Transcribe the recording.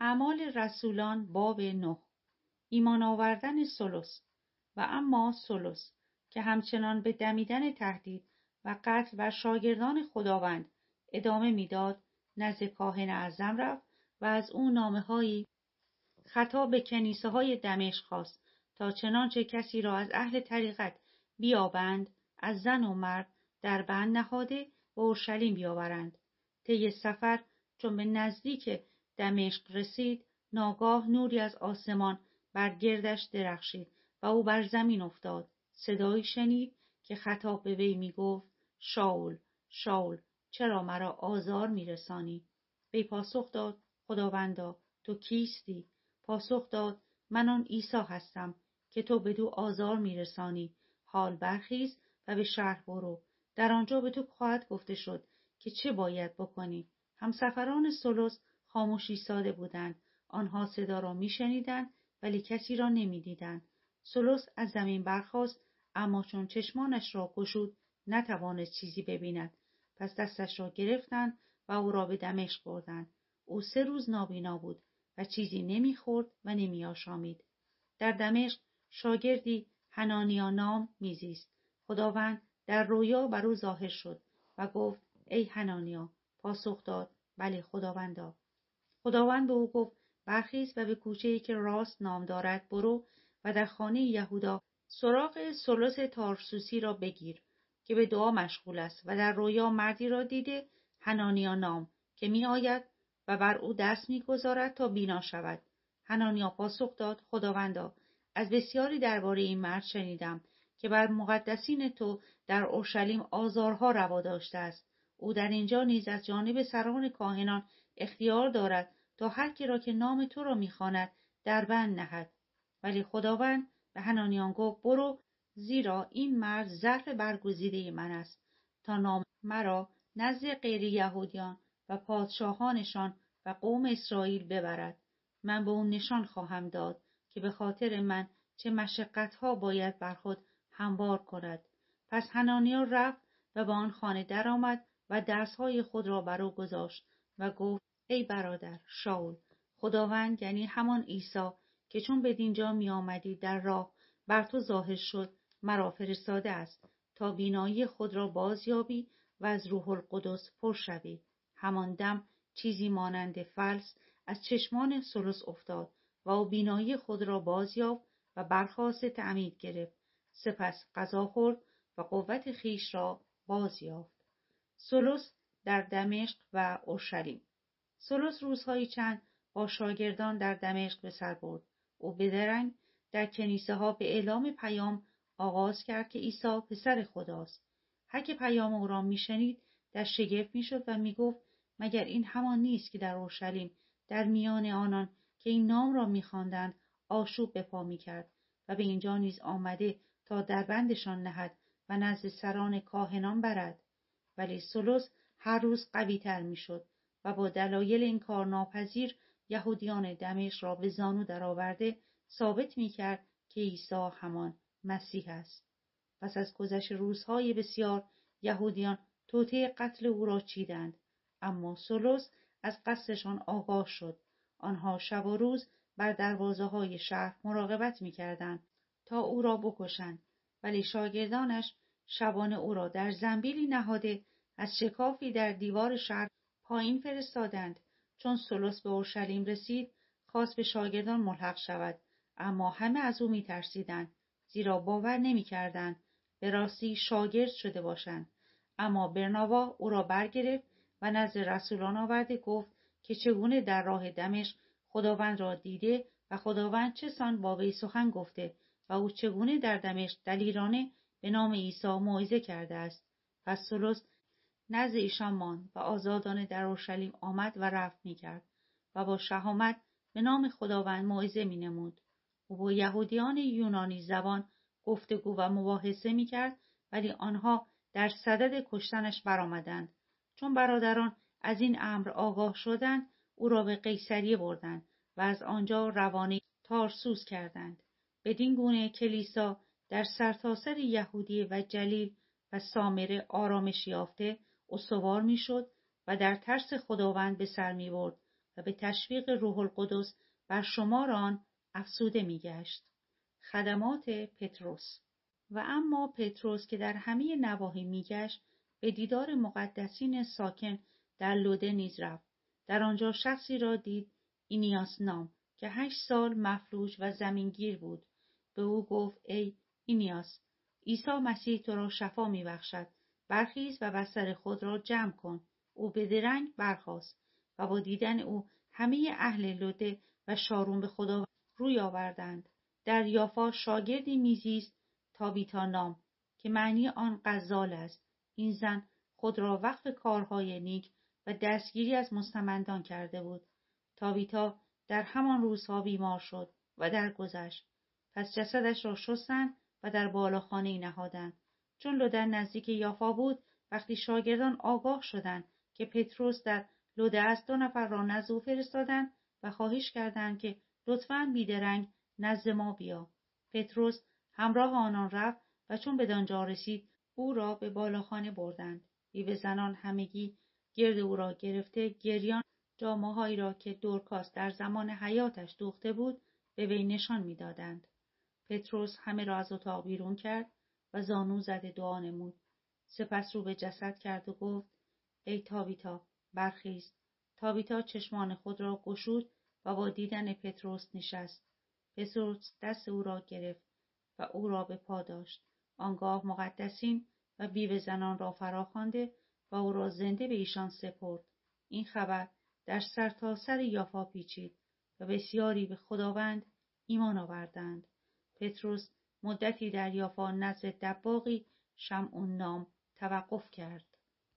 اعمال رسولان باب نه. ایمان آوردن سلس و اما سلس که همچنان به دمیدن تهدید و قتل و شاگردان خداوند ادامه می‌داد نزد کاهن اعظم رفت و از او نامه هایی خطا به کنیسه های دمشق خواست تا چنانچه کسی را از اهل طریقت بیابند از زن و مرد در بند نهاده و اورشلیم بیاورند. طی سفر چون به نزدیک دمشق رسید ناگاه نوری از آسمان بر گردش درخشید و او بر زمین افتاد. صدایی شنید که خطاب به وی می‌گفت شاول شاول چرا مرا آزار میرسانی؟ وی پاسخ داد خداوندا تو کیستی؟ پاسخ داد من آن عیسی هستم که تو به دو آزار میرسانی. حال برخیز و به شهر برو. در آنجا به تو خواهد گفته شد که چه باید بکنی. همسفران سلس خاموشی ساده بودند. آنها صدا را میشنیدند ولی کسی را نمی‌دیدند. سلس از زمین برخاست اما چون چشمانش را گشود نتوانست چیزی ببیند. پس دستش را گرفتند و او را به دمشق بردند. او سه روز نابینا بود و چیزی نمی‌خورد و نمیآشامید. در دمشق شاگردی هنانیا نام میزیست. خداوند در رویا بر او ظاهر شد و گفت ای هنانیا پاسخ داد. بله خداوندا. خداوند به او گفت برخیز و به کوچه که راست نام دارد برو و در خانه یهودا سراغ سلس تارسوسی را بگیر که به دعا مشغول است و در رویا مردی را دیده هنانیا نام که می آید و بر او دست می‌گذارد تا بینا شود. هنانیا پاسخ داد خداوندا از بسیاری درباره این مرد شنیدم که بر مقدسین تو در اورشلیم آزارها روا داشته است. او در اینجا نیز از جانب سران کاهنان اختیار دارد تا هر کی را که نام تو را می‌خواند در بند نهد. ولی خداوند به هنانیان گفت برو زیرا این مرد ظرف برگزیده من است تا نام مرا نزد غیر یهودیان و پادشاهانشان و قوم اسرائیل ببرد. من به اون نشان خواهم داد که به خاطر من چه مشقتها باید بر خود هموار کند. پس هنانیا رفت و به آن خانه درآمد و دستهای خود را بر او گذاشت و گفت ای برادر شاول خداوند یعنی همان عیسی که چون به دینجا می آمدی در راه بر تو ظاهر شد مرا فرستاده است تا بینایی خود را بازیابی و از روح القدس پر شوی. همان دم چیزی مانند فلس از چشمان سلس افتاد و او بینایی خود را بازیافت و برخواست تعمید گرفت. سپس غذا خورد و قوت خیش را بازیافت. سلس در دمشق و اورشلیم. سلس روزهایی چند با شاگردان در دمشق به سر برد. او بدرنگ در کنیسه ها به اعلام پیام آغاز کرد که عیسی پسر خداست. هر که پیام او را میشنید در شگفت می‌شد و می‌گفت مگر این همان نیست که در اورشلیم در میان آنان که این نام را میخواندند آشوب به پا می‌کرد و به اینجا نیز آمده تا در بندشان نهد و نزد سران کاهنان برد؟ ولی سلس هر روز قویتر می‌شد و با دلایل این کار ناپذیر یهودیان دمشق را به زانو درآورده ثابت می‌کرد که عیسی همان مسیح است. پس از گذشت روزهای بسیار یهودیان توطعه قتل او را چیدند اما سلس از قصدشان آگاه شد. آنها شب و روز بر دروازه های شهر مراقبت می‌کردند تا او را بکشند ولی شاگردانش شبانه او را در زنبیلی نهاده از شکافی در دیوار شهر پایین فرستادند. چون سلس به اورشلیم رسید خواست به شاگردان ملحق شود. اما همه از او میترسیدند زیرا باور نمی‌کردند به راستی شاگرد شده باشند. اما برناوا او را برگرفت و نزد رسولان آورده گفت که چگونه در راه دمشق خداوند را دیده و خداوند چه سان با وی سخن گفته و او چگونه در دمشق دلیرانه به نام عیسی موعظه کرده است. پس سلس نزد ایشان ماند و آزادانه در اورشلیم آمد و رفت می‌کرد و با شهامت به نام خداوند موعظه مینمود. او با یهودیان یونانی زبان گفتگو و مباحثه می‌کرد ولی آنها در صدد کشتنش برآمدند. چون برادران از این امر آگاه شدند او را به قیصریه بردند و از آنجا روانه تارسوس کردند. بدین گونه کلیسا در سرتاسر یهودی و جلیل و سامره آرامش یافته استوار می‌شد و در ترس خداوند به سر می برد و به تشویق روح القدس بر شمار آن افسوده میگشت. خدمات پتروس. و اما پتروس که در همه نواحی میگشت به دیدار مقدسین ساکن در لوده نیز رفت. در آنجا شخصی را دید اینیاس نام که هشت سال مفلوج و زمینگیر بود. به او گفت ای اینیاس عیسی مسیح تو را شفا میبخشد. برخیز و بستر خود را جمع کن. او به درنگ برخاست و با دیدن او همه اهل لوده و شارون به خدا روی آوردند. در یافا شاگردی میزیست تابیتا نام که معنی آن غزال است. این زن خود را وقف کارهای نیک و دستگیری از مستمندان کرده بود. تابیتا در همان روزها بیمار شد و درگذشت. پس جسدش را شستند و در بالاخانه نهادند. چون لودن نزدیک یافا بود وقتی شاگردان آگاه شدند که پتروس در لوده است دو نفر را نزد او فرستادند و خواهش کردند که لطفا بیدرنگ نزد ما بیا. پتروس همراه آنان رفت و چون به دانجا رسید او را به بالاخانه بردند. بیوه زنان همگی گرد او را گرفته گریان جامههایی را که دورکاس در زمان حیاتش دوخته بود به وی نشان می‌دادند. پتروس همه را از اتاق بیرون کرد و زانو زده دعا نمود. سپس رو به جسد کرد و گفت ای تابیتا برخیز. تابیتا چشمان خود را گشود و با دیدن پتروس نشست. پتروس دست او را گرفت و او را به پا داشت. آنگاه مقدسین و بیوه زنان را فراخوانده و او را زنده به ایشان سپرد. این خبر در سرتاسر سر یافا پیچید و بسیاری به خداوند ایمان آوردند. پتروس مدتی در یافا نزد دباغی شمعون نام توقف کرد.